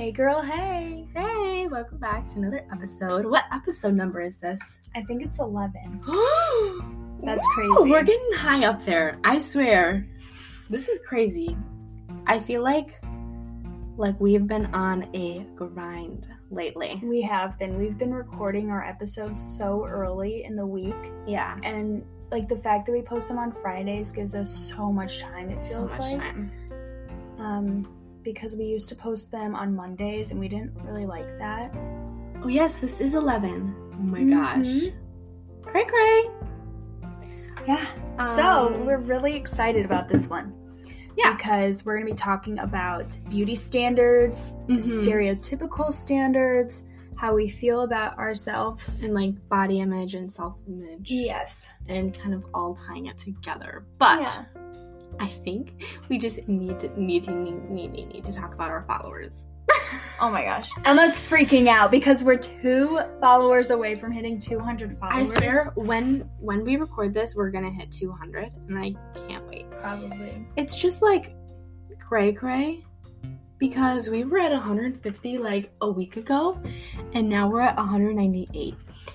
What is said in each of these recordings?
Hey girl, hey. Hey, welcome back to another episode. What episode number is this? I think it's 11. That's crazy. We're getting high up there. I swear. This is crazy. I feel like like we've been on a grind lately. We have been. We've been recording our episodes so early in the week. Yeah. And like the fact that we post them on Fridays gives us so much time, it So feels much like. time. Um because we used to post them on Mondays and we didn't really like that. Oh yes, this is 11. Oh my Mhm. gosh. Cray cray. Yeah. so Um, we're really excited about this one. Yeah. Because we're gonna be talking about beauty standards, Mhm. stereotypical standards, how we feel about ourselves. And like body image and self image. Yes. And kind of all tying it together. But Yeah. I think we just need to need to need, need, need, need to talk about our followers. Oh my gosh. Emma's freaking out because we're two followers away from hitting 200 followers. I followers. swear when when we record this we're gonna hit 200 and I can't wait. Probably. It's just like cray cray because we were at 150 like a week ago and now we're at 198.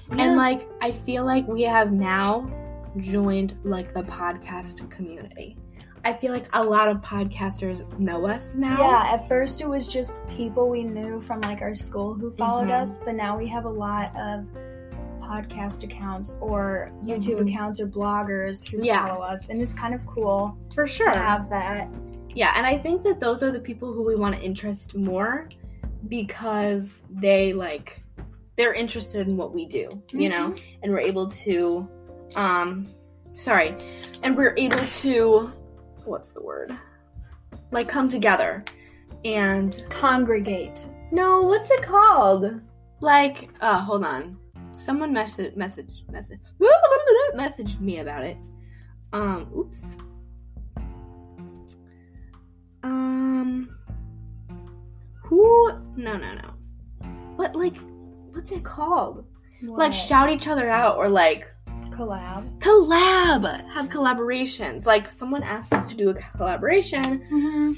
Yeah. And like I feel like we have now joined like the podcast community. I feel like a lot of podcasters know us now. Yeah, at first it was just people we knew from like our school who followed Mhm. us, but now we have a lot of podcast accounts or YouTube Mhm. accounts or bloggers who Yeah. follow us, and it's kind of cool for sure. to have that. Yeah, and I think that those are the people who we want to interest more because they like they're interested in what we do, you know, and we're able to um sorry, and we're able to what's the word? Like come together and Congregate. no, what's it called? Like, uh hold on. Someone message message message messaged me about it. Um, oops. Um who no no no. What like what's it called? Like shout each other out or like collab. collab. Have collaborations. Like someone asked us to do a collaboration Mm-hmm.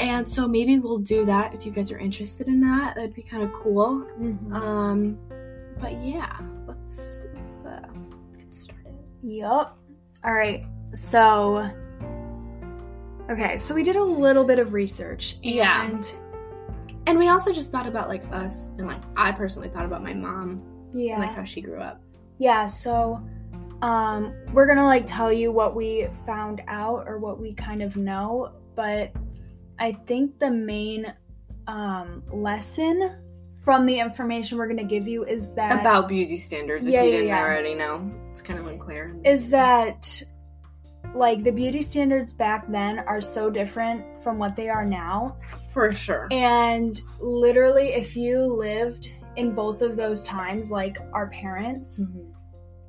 and so maybe we'll do that if you guys are interested in that. That'd be kind of cool. Mm-hmm. Um, but yeah, let's let's uh, get started. Yup. All right. So, okay. So we did a little bit of research. Yeah. And And we also just thought about like us, and like I personally thought about my mom yeah. and like how she grew up. Yeah, so um we're going to like tell you what we found out or what we kind of know, but I think the main um lesson from the information we're going to give you is that About beauty standards, if Yeah, you yeah, didn't yeah. already know, it's kind of unclear. is that like the beauty standards back then are so different from what they are now. For sure. And literally if you lived in both of those times like our parents, Mhm.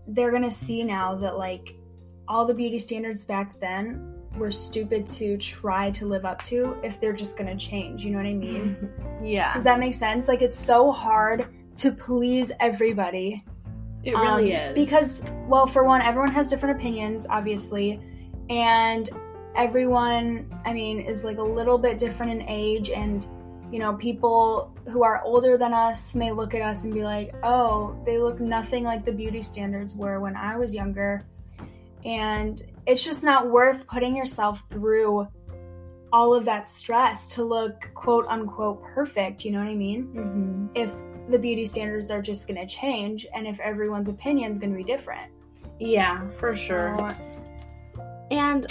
They're gonna see now that like all the beauty standards back then were stupid to try to live up to if they're just gonna change. You know what I mean? yeah, Does that make sense? Like it's so hard to please everybody. it really Um, is Because, well, for one, everyone has different opinions, obviously, and everyone, I mean, is like a little bit different in age, and you know, people who are older than us may look at us and be like, "Oh, they look nothing like the beauty standards were when I was younger," and it's just not worth putting yourself through all of that stress to look quote unquote perfect. You know what I mean? Mhm. if the beauty standards are just going to change and if everyone's opinion is going to be different. yeah, for sure. And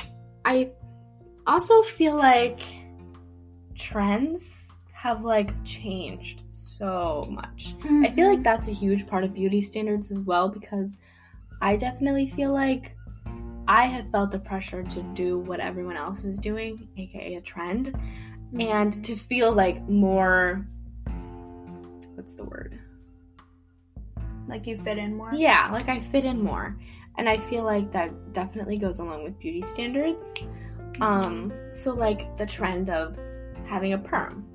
I also feel like trends have like changed so much. I feel like that's a huge part of beauty standards as well because I definitely feel like I have felt the pressure to do what everyone else is doing, aka a trend, and to feel like more what's the word? like you fit in more. Yeah, like I fit in more. And I feel like that definitely goes along with beauty standards. Um, so like the trend of having a perm.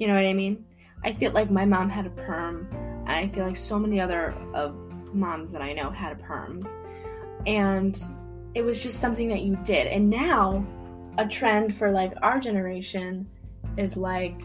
You know what I mean? I feel like my mom had a perm, and I feel like so many other of moms that I know had perms. And it was just something that you did. And now a trend for like our generation is like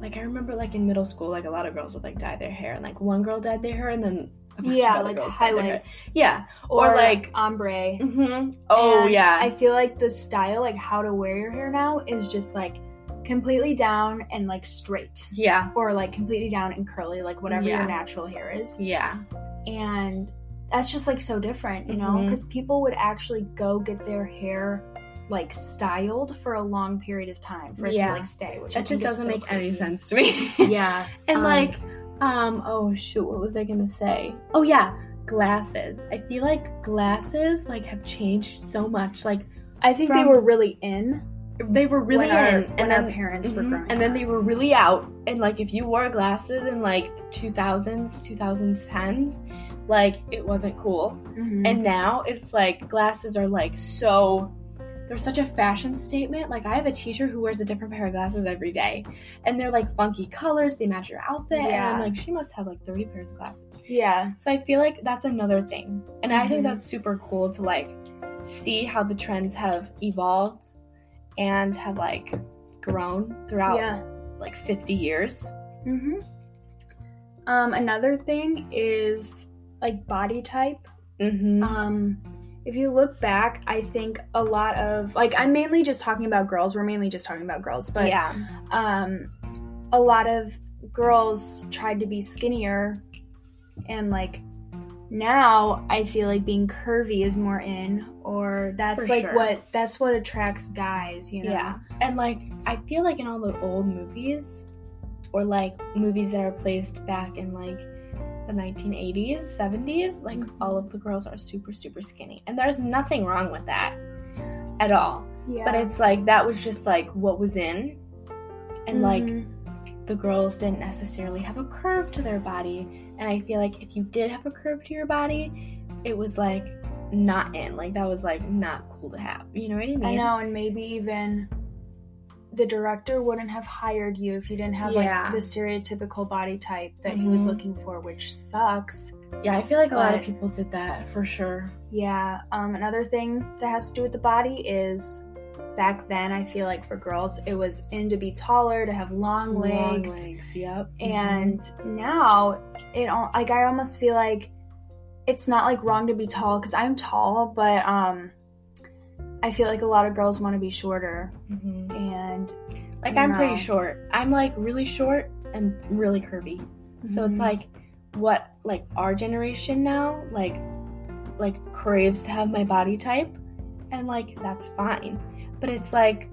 like I remember like in middle school, like a lot of girls would like dye their hair, and like one girl dyed their hair, and then a yeah, like girls dyed their hair. highlights Yeah, or, or, like ombre. hmm oh And yeah, I feel like the style, like how to wear your hair now, is just like completely down and like straight, yeah, or like completely down and curly, like whatever Yeah. your natural hair is. yeah, And that's just like so different, you know, because people would actually go get their hair like styled for a long period of time for it Yeah. to like stay, which that just doesn't so make any sense to me. Yeah, and um, like, um, oh shoot, what was I gonna say? Oh yeah, glasses. I feel like glasses like have changed so much. Like I think they were really in they were really when our, in, and then parents were Mhm. growing and then they were really out. And like if you wore glasses in like 2000s 2010s like it wasn't cool. Mhm. and now it's like glasses are like so they're such a fashion statement. Like i have a teacher who wears a different pair of glasses every day. And they're like funky colors. They match your outfit. And Yeah. i'm like she must have like 30 pairs of glasses. Yeah, so i feel like that's another thing. And i think Mhm. that's super cool to like see how the trends have evolved and have like grown throughout yeah. like 50 years hmm Um, another thing is like body type. mm-hmm. Um, if you look back, I think a lot of like I'm mainly just talking about girls. We're mainly just talking about girls, but yeah um, a lot of girls tried to be skinnier, and like now I feel like being curvy is more in, or that's For like sure. what that's what attracts guys. You know? Yeah. And like I feel like in all the old movies or like movies that are placed back in like the 1980s, 70s, like Mhm. all of the girls are super super skinny. And there's nothing wrong with that at all. Yeah. But it's like that was just like what was in. And like Mhm. The girls didn't necessarily have a curve to their body. And I feel like if you did have a curve to your body, it was like not in. Like that was like not cool to have. You know what I mean? I know, and maybe even the director wouldn't have hired you if you didn't have Yeah. like the stereotypical body type that he was Mhm. looking for, which sucks. Yeah, I feel like a lot of people did that for sure. Yeah. Um, another thing that has to do with the body is back then I feel like for girls it was in to be taller, to have long legs. long legs yep. And now it like I almost feel like it's not like wrong to be tall because I'm tall, but um I feel like a lot of girls want to be shorter Mhm. and like I'm pretty short. I'm like really short and really curvy. So it's Mhm. like what like our generation now like like craves to have my body type and like that's fine. But it's like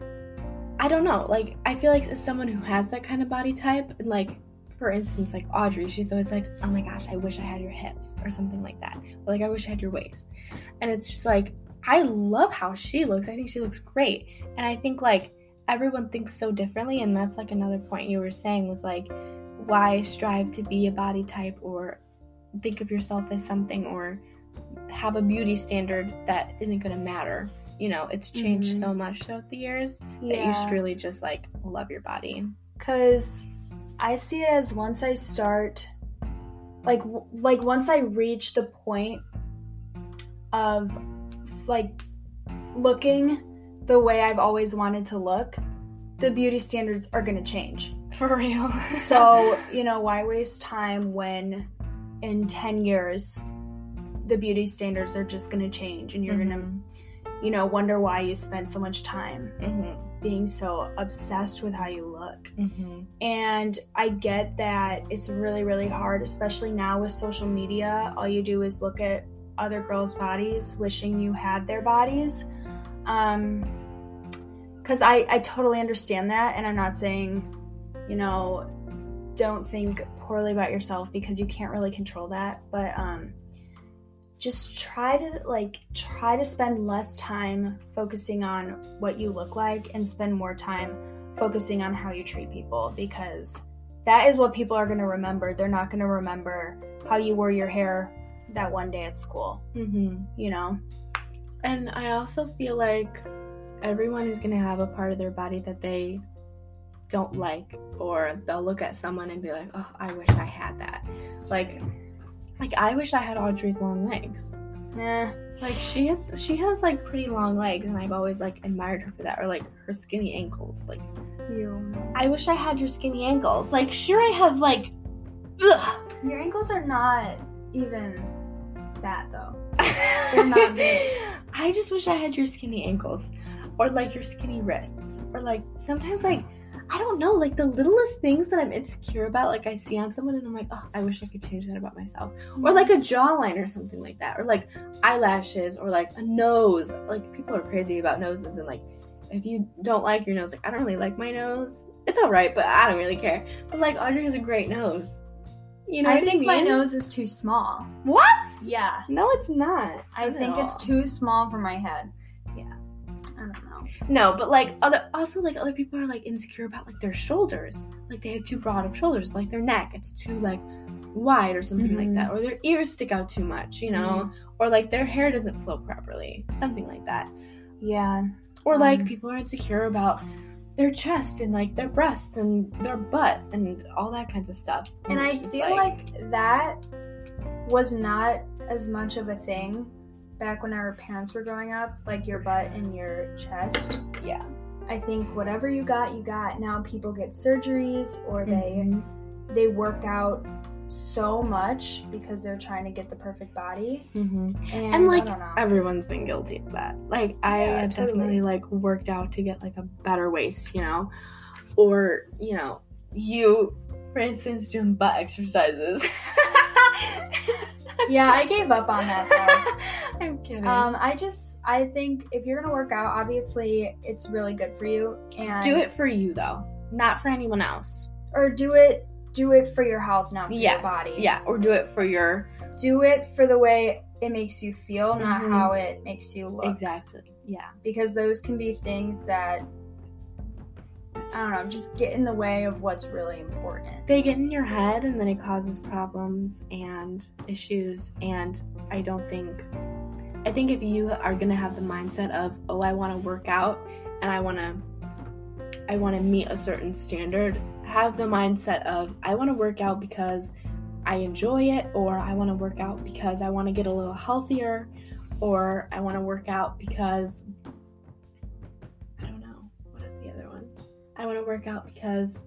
I don't know, like I feel like as someone who has that kind of body type and like for instance like Audrey, she's always like, "Oh my gosh, I wish I had your hips" or something like that. Or like I wish I had your waist. And it's just like I love how she looks. I think she looks great. And I think like everyone thinks so differently and that's like another point you were saying was like why strive to be a body type or think of yourself as something or have a beauty standard that isn't going to matter you know it's changed Mhm. so much throughout the years that you should really just like love your body because I see it as once I start, like like once I reach the point of like looking the way I've always wanted to look, the beauty standards are gonna change. for real So, you know, why waste time when in 10 years the beauty standards are just going to change and you're going to, you know, wonder why you spend so much time hmm being so obsessed with how you look. hmm And I get that it's really, really hard, especially now with social media. All you do is look at other girls' bodies, wishing you had their bodies. Um, because I, I totally understand that, and I'm not saying, you know, don't think poorly about yourself because you can't really control that. But um, just try to like try to spend less time focusing on what you look like and spend more time focusing on how you treat people because that is what people are going to remember. They're not going to remember how you wore your hair that one day at school, hmm you know? and i also feel like everyone is going to have a part of their body that they don't like or they'll look at someone and be like oh i wish i had that like like i wish i had audrey's long legs Eh. Like she has she has like pretty long legs and I've always like admired her for that. Or like her skinny ankles. Like You. I wish I had your skinny ankles. Like sure I have like ugh. Your ankles are not even that though. They're not big. I just wish I had your skinny ankles. Or like your skinny wrists. Or like sometimes like I don't know, like the littlest things that I'm insecure about, like I see on someone and I'm like, oh, I wish I could change that about myself. Or like a jawline or something like that. Or like eyelashes or like a nose. Like people are crazy about noses and like if you don't like your nose, like I don't really like my nose. It's alright, but I don't really care. But like Audrey has a great nose. You know I think mean? my nose is too small. What? Yeah. No, it's not. I think at it's too small for my head. No, but like other also like other people are like insecure about like their shoulders. Like they have too broad of shoulders, like their neck, it's too like wide or something like Mhm. that. Or their ears stick out too much, you know? Or like their hair doesn't flow properly. Something like that. Yeah. Or like Um, people are insecure about their chest and like their breasts and their butt and all that kinds of stuff. And I it's just, feel like that was not as much of a thing back when our pants were growing up, like your butt and your chest. Yeah. I think whatever you got, you got. Now people get surgeries or they Mhm. they work out so much because they're trying to get the perfect body. Mhm. And, and like I don't know. everyone's been guilty of that like i Yeah, totally. definitely like worked out to get like a better waist you know or you know you for instance doing butt exercises yeah, I gave up on that kidding Um, I just I think if you're gonna work out, obviously it's really good for you, and do it for you though not for anyone else or do it do it for your health, not for yes your body. yeah or do it for your do it for the way it makes you feel, not Mhm. how it makes you look. exactly yeah Because those can be things that I don't know, just get in the way of what's really important. they get in your head and then it causes problems and issues and i don't think i think if you are going to have the mindset of oh i want to work out and i want to i want to meet a certain standard have the mindset of i want to work out because i enjoy it or i want to work out because i want to get a little healthier or i want to work out because i don't know what are the other ones i want to work out because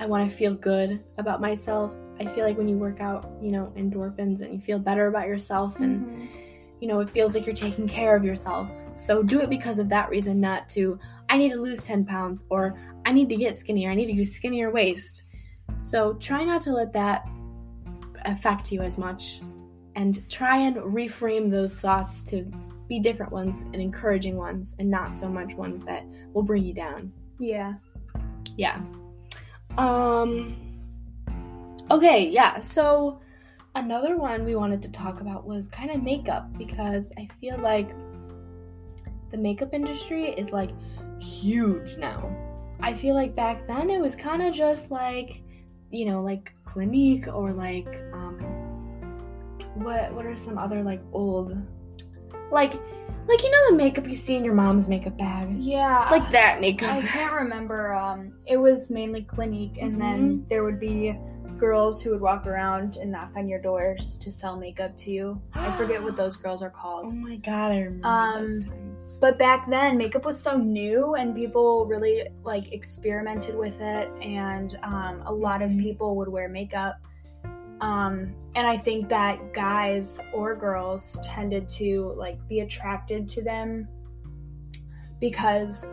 I want to feel good about myself. I feel like when you work out, you know, endorphins and you feel better about yourself and Mhm. You know, it feels like you're taking care of yourself. So do it because of that reason, not to I need to lose 10 pounds or I need to get skinnier, I need to get skinnier waist. So try not to let that affect you as much and try and reframe those thoughts to be different ones and encouraging ones and not so much ones that will bring you down Yeah. yeah um okay yeah so another one we wanted to talk about was kind of makeup because i feel like the makeup industry is like huge now i feel like back then it was kind of just like you know like clinique or like um what what are some other like old like like you know the makeup you see in your mom's makeup bag Yeah. like that makeup I can't remember. Um, it was mainly Clinique, and then there would be girls who would walk around and knock on your doors to sell makeup to you. I forget what those girls are called. Oh my god, I remember Um, those times. But back then, makeup was so new, and people really like experimented with it, and um, a lot of Mhm. people would wear makeup. Um, and I think that guys or girls tended to like be attracted to them because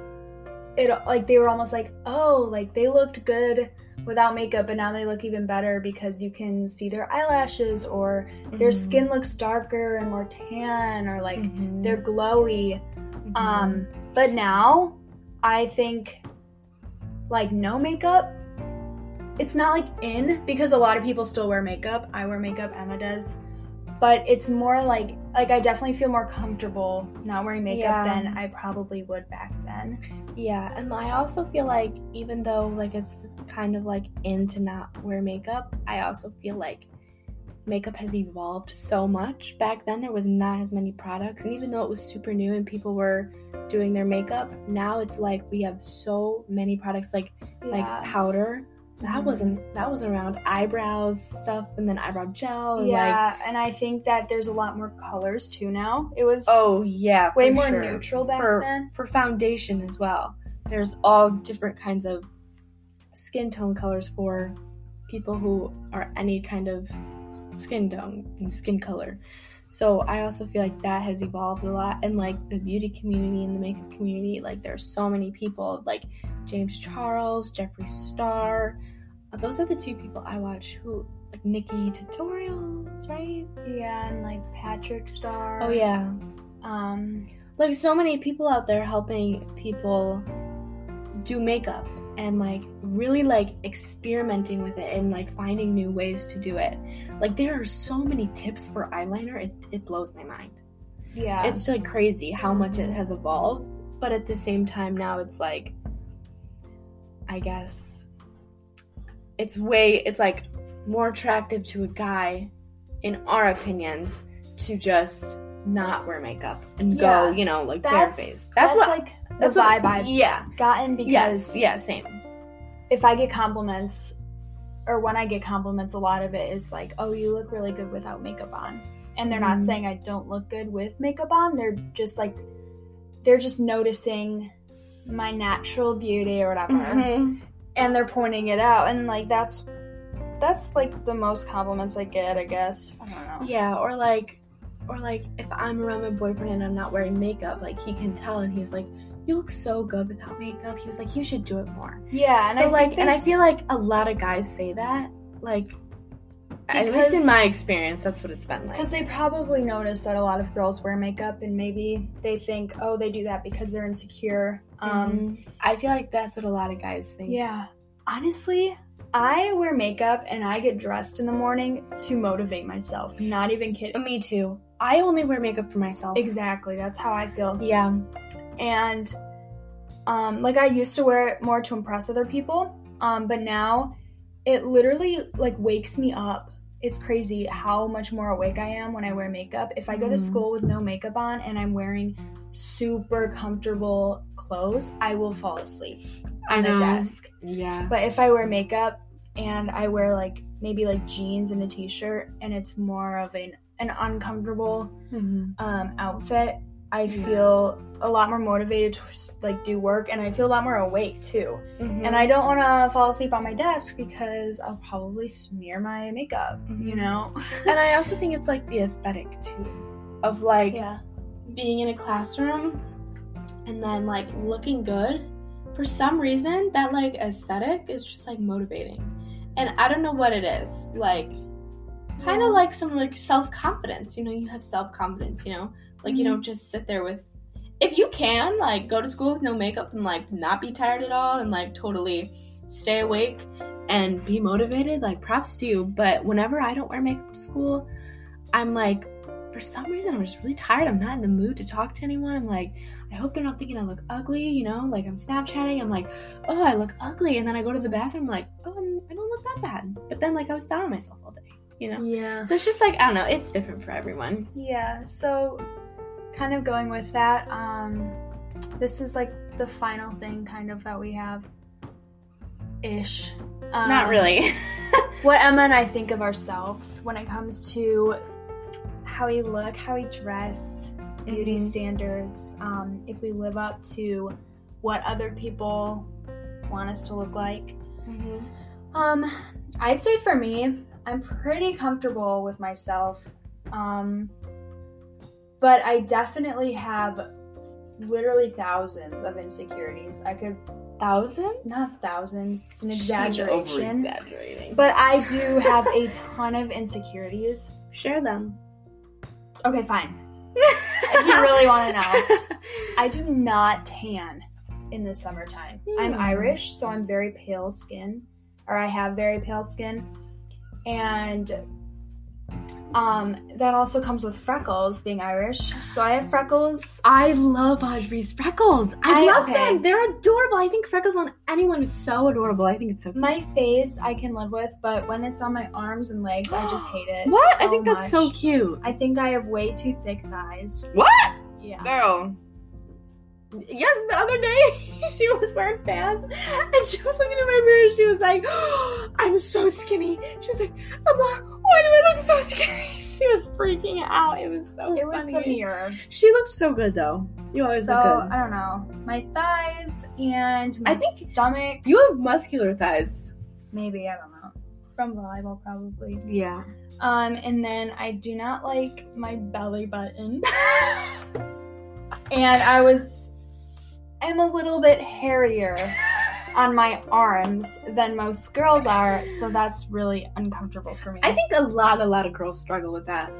it like they were almost like oh like they looked good without makeup but now they look even better because you can see their eyelashes or their Mhm. skin looks darker and more tan or like Mhm. they're glowy Mhm. um but now i think like no makeup it's not like in because a lot of people still wear makeup i wear makeup emma does but it's more like like i definitely feel more comfortable not wearing makeup Yeah. than i probably would back then. Yeah, and I also feel like even though like it's kind of like in to not wear makeup, I also feel like makeup has evolved so much. Back then there was not as many products, and even though it was super new and people were doing their makeup, now it's like we have so many products like like powder, that wasn't that was around eyebrows stuff and then eyebrow gel and like Yeah, and I think that there's a lot more colors too now. It was oh yeah way more sure. neutral back for then. for foundation as well. There's all different kinds of skin tone colors for people who are any kind of skin tone and skin color. So I also feel like that has evolved a lot and like the beauty community and the makeup community, like there's so many people like James Charles, Jeffree Star. Uh, Those are the two people I watch who like NikkieTutorials, right? Yeah, and like Patrick Starrr. Oh yeah. Um, like so many people out there helping people do makeup and like really like experimenting with it and like finding new ways to do it like there are so many tips for eyeliner it, it blows my mind yeah. it's like crazy how much it has evolved but at the same time now it's like i guess it's way it's like more attractive to a guy in our opinions to just not wear makeup and go you know like bare face. that's, that's, what like the that's what- vibe I've yeah gotten because yes yeah same if I get compliments or when I get compliments, a lot of it is like, "Oh, you look really good without makeup on," and they're not Mhm. saying I don't look good with makeup on. They're just like, they're just noticing my natural beauty or whatever, Mhm. and they're pointing it out, and like that's that's like the most compliments I get, I guess. I don't know. Yeah, or like, or like if I'm around my boyfriend and I'm not wearing makeup, like he can tell and he's like, "You look so good without makeup." He was like, "You should do it more." Yeah, and so I like, think and I feel like a lot of guys say that, like, at least in my experience, that's what it's been like. Because they probably notice that a lot of girls wear makeup, and maybe they think, oh, they do that because they're insecure. Um, Mhm. I feel like that's what a lot of guys think. Yeah. Honestly, I wear makeup and I get dressed in the morning to motivate myself. Not even kidding. me too. I only wear makeup for myself. Exactly. That's how I feel. Yeah. And um, like I used to wear it more to impress other people, um, but now it literally like wakes me up. It's crazy how much more awake I am when I wear makeup. If I go to Mhm. school with no makeup on and I'm wearing super comfortable clothes, I will fall asleep on the desk. Yeah. But if I wear makeup and I wear like maybe like jeans and a t-shirt and it's more of an an uncomfortable Mhm. um, outfit, I feel a lot more motivated to like do work and I feel a lot more awake too. Mhm. And I don't want to fall asleep on my desk because I'll probably smear my makeup, you Mhm. know. and I also think it's like the aesthetic too, of like yeah. being in a classroom and then like looking good for some reason that like aesthetic is just like motivating and i don't know what it is like kind of like some like self-confidence you know you have self-confidence you know? Like you Mhm. don't just sit there with if you can like go to school with no makeup and like not be tired at all and like totally stay awake and be motivated like props to you. But whenever i don't wear makeup to school i'm like for some reason i'm just really tired. I'm not in the mood to talk to anyone. I'm like i hope they're not thinking i look ugly you know? Like i'm snapchatting. I'm like oh i look ugly. And then i go to the bathroom like oh I'm, i don't look that bad. But then like i was down on myself all day you know Yeah. so it's just like i don't know it's different for everyone Yeah, so kind of going with that, um, this is like the final thing kind of that we have ish. Um, not really What Emma and I think of ourselves when it comes to how we look, how we dress, beauty Mhm. standards, um, if we live up to what other people want us to look like. Mhm. Um, I'd say for me, I'm pretty comfortable with myself. Um, but I definitely have literally thousands of insecurities. I could thousands not thousands, it's an She's exaggeration. over-exaggerating. But I do have a ton of insecurities. share them Okay, fine. If you really want to know, I do not tan in the summertime. I'm Hmm. Irish, so I'm very pale skin, or I have very pale skin, and um, that also comes with freckles. Being Irish, so I have freckles. I love Audrey's freckles. I, I- love okay. them. They're adorable. I think freckles on anyone is so adorable. I think it's so cute. My face I can live with, but when it's on my arms and legs, I just hate it. What? I think that's so cute. I think I have way too thick thighs. What? Yeah. Girl. Yes, the other day she was wearing pants and she was looking in my mirror and she was like, oh, I'm so skinny. She was like, Emma, why do I look so skinny? She was freaking out. It was so It was funny. the mirror. She looked so good though. You always So look good. I don't know. My thighs and my I think- stomach. You have muscular thighs. Maybe I don't know. From volleyball, probably. Yeah. Um, and then I do not like my belly button. and I was, I'm a little bit hairier on my arms than most girls are, so that's really uncomfortable for me. I think a lot, a lot of girls struggle with that.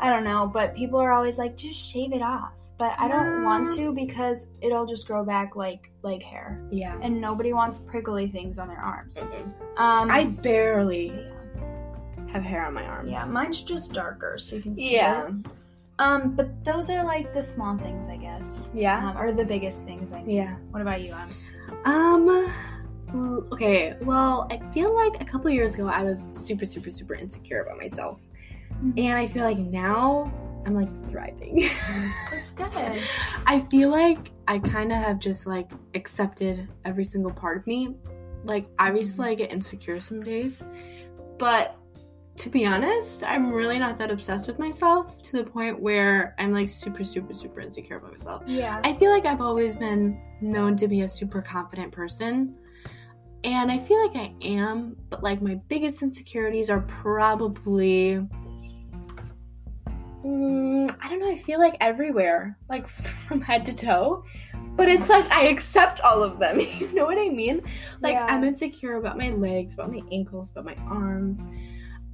I don't know, but people are always like, just shave it off. But I don't want to because it'll just grow back like leg hair, Yeah. and nobody wants prickly things on their arms. Mm-mm. Um, I barely have hair on my arms. yeah, mine's just darker, so you can see. Yeah. it. Um, but those are like the small things, I guess. Yeah. Um, or the biggest things. I mean. Yeah. What about you, Em? Um. Okay. Well, I feel like a couple years ago I was super, super, super insecure about myself, Mhm. and I feel like now I'm like thriving. That's good. I feel like I kind of have just like accepted every single part of me. Like obviously I get insecure some days, but to be honest, I'm really not that obsessed with myself to the point where I'm like super super super insecure about myself. Yeah. I feel like I've always been known to be a super confident person. And I feel like I am, but like my biggest insecurities are probably Mm, I don't know. I feel like everywhere, like from head to toe. But it's like I accept all of them. You know what I mean? Like Yeah. I'm insecure about my legs, about my ankles, about my arms.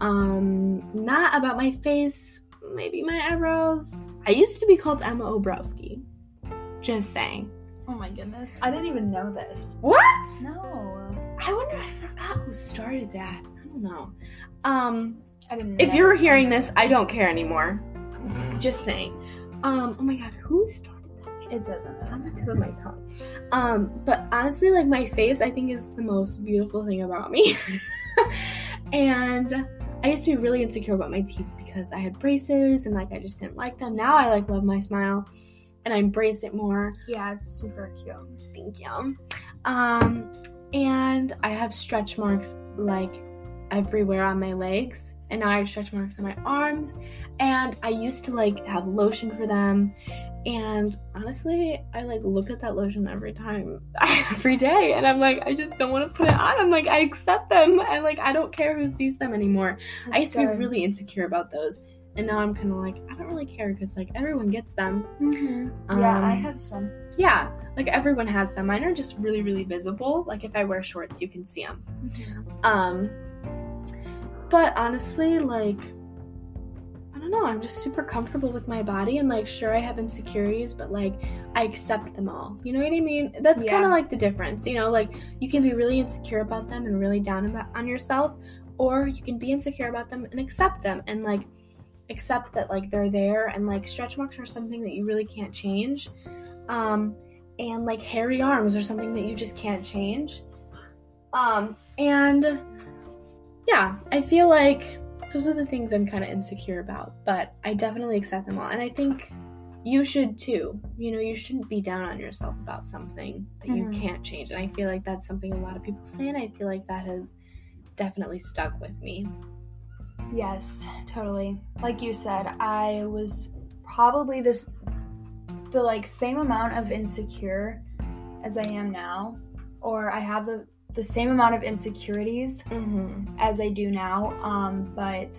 Um, not about my face, maybe my eyebrows. I used to be called Emma Obrowski. Just saying. oh my goodness. I didn't even know this. What? No. I wonder. I forgot who started that. I don't know. Um, I didn't. if you're hearing this, I don't care anymore. Just saying. Um, oh my god, who started that? it doesn't. It's matter. on the tip of my tongue. Um, but honestly, like my face, I think is the most beautiful thing about me. and I used to be really insecure about my teeth because I had braces and like I just didn't like them. Now I like love my smile and I embrace it more. Yeah, it's super cute. Thank you. Um, and I have stretch marks like everywhere on my legs, and now I have stretch marks on my arms. And I used to like have lotion for them, and honestly, I like look at that lotion every time, every day, and I'm like, I just don't want to put it on. I'm like, I accept them, and like I don't care who sees them anymore. I used to be really insecure about those, and now I'm kind of like, I don't really care because like everyone gets them. good. Mhm. yeah, I Um, have some. yeah, like everyone has them. Mine are just really, really visible. Like if I wear shorts, you can see them. Um, but honestly, like, don't know. I'm just super comfortable with my body, and like, sure, I have insecurities, but like, I accept them all. You know what I mean? That's Yeah. kind of like the difference. You know, like you can be really insecure about them and really down about on yourself, or you can be insecure about them and accept them and like accept that like they're there and like stretch marks are something that you really can't change. Um, and like hairy arms are something that you just can't change. Um, and yeah, I feel like those are the things I'm kind of insecure about, but I definitely accept them all. And I think you should too. You know, you shouldn't be down on yourself about something that you Mhm. can't change. And I feel like that's something a lot of people say, and I feel like that has definitely stuck with me. Yes, totally. Like you said, I was probably this the like same amount of insecure as I am now, or I have the the same amount of insecurities Mm-hmm. as I do now. Um, but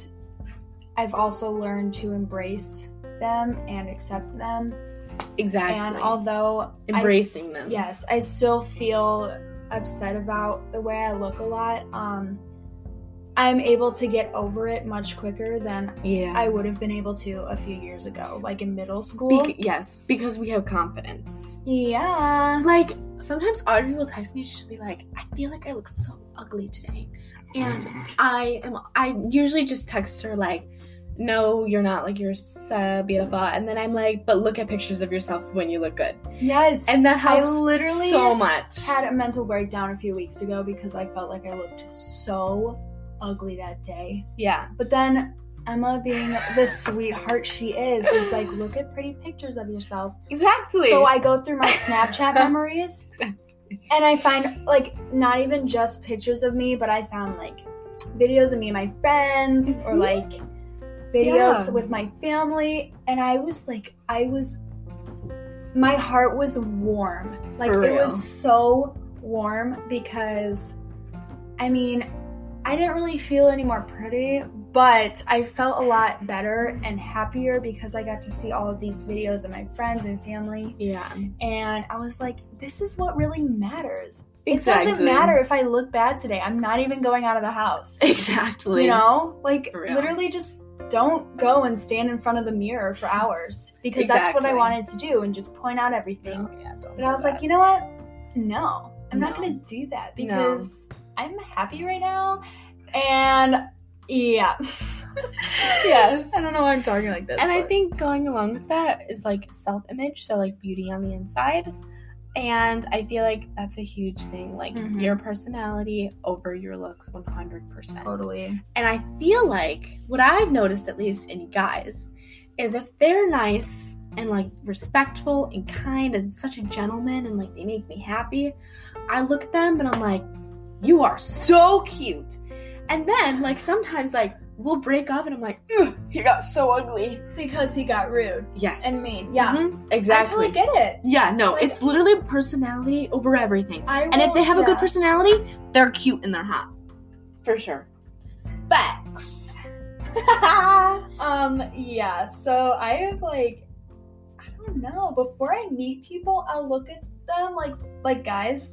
I've also learned to embrace them and accept them. Exactly. And although I Embracing them. yes, I still feel upset about the way I look a lot. Um, I'm able to get over it much quicker than yeah. I would have been able to a few years ago, like in middle school. Bec- yes, because we have confidence. yeah. Like sometimes Audrey will text me. She'll be like, "I feel like I look so ugly today," and mm-hmm. I am. I usually just text her like, "No, you're not. Like you're so beautiful." And then I'm like, "But look at pictures of yourself when you look good," Yes. and that I helps literally so much. had a mental breakdown a few weeks ago because I felt like I looked so ugly that day. yeah, But then Emma, being the sweetheart she is, was like, look at pretty pictures of yourself. Exactly. So I go through my Snapchat memories and I find like not even just pictures of me, but I found like videos of me and my friends or Mhm. like videos Yeah. with my family. And I was like, I was, my heart was warm. Like it was so warm because I mean, I didn't really feel any more pretty, but I felt a lot better and happier because I got to see all of these videos of my friends and family. yeah. And I was like, this is what really matters. It Exactly. doesn't matter if I look bad today. I'm not even going out of the house. Exactly. You know? Like, literally just don't go and stand in front of the mirror for hours because that's what I wanted to do and just point out everything. No, yeah, But I was do like, you know what? No, I'm not going to do that No. because I'm happy right now. And yeah. yes. I don't know why I'm talking like this. and I think going along with that is like self image, so like beauty on the inside. And I feel like that's a huge thing, like Mhm. your personality over your looks 100%. totally. And I feel like what I've noticed, at least in guys, is if they're nice and like respectful and kind and such a gentleman and like they make me happy, I look at them and I'm like, you are so cute. And then like sometimes like we'll break up and I'm like, Ugh, he got so ugly. Because he got rude Yes. and mean. Yeah. Mhm, I exactly. totally get it. yeah, no, Like- it's literally personality over everything. I And if they have a good personality, they're cute and they're hot. For sure. Facts. um, yeah, so I have like I don't know, before I meet people, I'll look at them like like guys,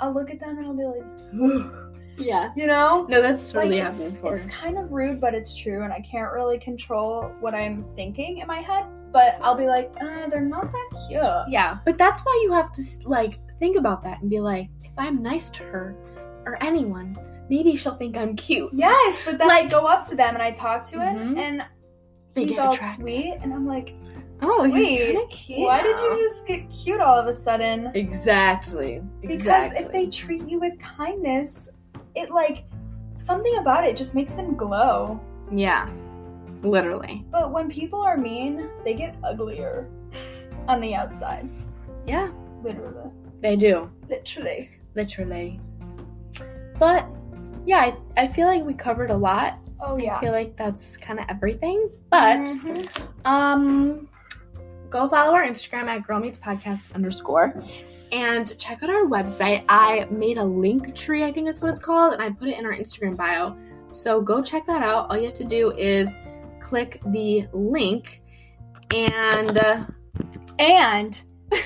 I'll look at them and I'll be like Yeah. you know? No, that's totally like happened it's, it's kind of rude, but it's true, and I can't really control what I'm thinking in my head. But I'll be like, uh, they're not that cute. Yeah, but that's why you have to like think about that and be like, if I'm nice to her or anyone, maybe she'll think I'm cute. Yes, but then I go up to them and I talk to it, Mhm. and They he's all attracted. sweet, and I'm like, Oh, he's Wait, cute. why did you just get cute all of a sudden? Exactly. Because exactly. if they treat you with kindness, it like something about it just makes them glow. yeah, literally. But when people are mean, they get uglier on the outside. Yeah, Literally. they do. Literally. Literally. But yeah, I, I feel like we covered a lot. Oh I yeah. feel like that's kind of everything. But Mhm. um, go follow our Instagram at Girl Meets Podcast underscore. And check out our website. I made a Linktree, I think that's what it's called, and I put it in our Instagram bio. So go check that out. All you have to do is click the link and uh, and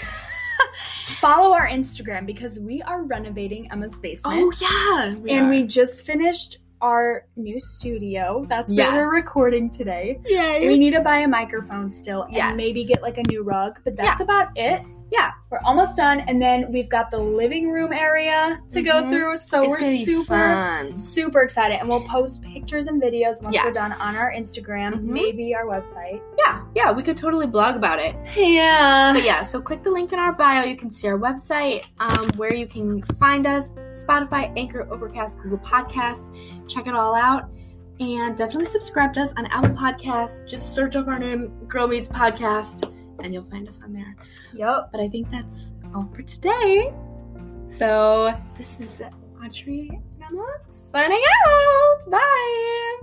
follow our Instagram because we are renovating Emma's basement. oh yeah, and we just finished our new studio. That's where Yes. we're recording today. yay We need to buy a microphone still and Yes. maybe get like a new rug, but that's about it. Yeah. We're almost done. And then we've got the living room area to go Mhm. through. So it's we're super, fun. super excited. And we'll post pictures and videos once we're done on our Instagram, Mhm. maybe our website. Yeah, yeah, we could totally blog about it. Yeah. But yeah, so click the link in our bio. You can see our website, um, where you can find us Spotify, Anchor, Overcast, Google Podcasts. Check it all out. And definitely subscribe to us on Apple Podcasts. Just search up our name, Girl Meets Podcast, and you'll find us on there. Yep. But I think that's all for today. So this is Audrey Emma signing out. Bye.